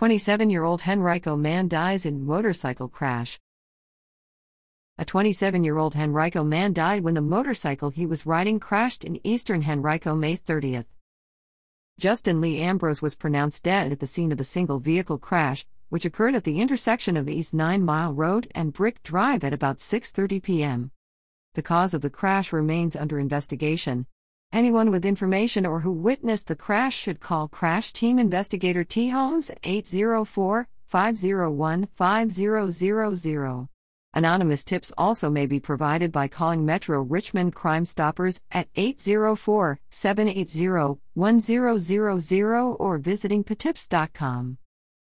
27 year old Henrico man dies in motorcycle crash. A 27 year old Henrico man died when the motorcycle he was riding crashed in eastern Henrico May 30th. Justin Lee Ambrose was pronounced dead at the scene of the single vehicle crash, which occurred at the intersection of East 9 Mile Road and Brick Drive at about 6:30 p.m. The cause of the crash remains under investigation. Anyone with information or who witnessed the crash should call Crash Team Investigator T Holmes at 804 501 5000. Anonymous tips also may be provided by calling Metro Richmond Crime Stoppers at 804 780 1000 or visiting P3Tips.com.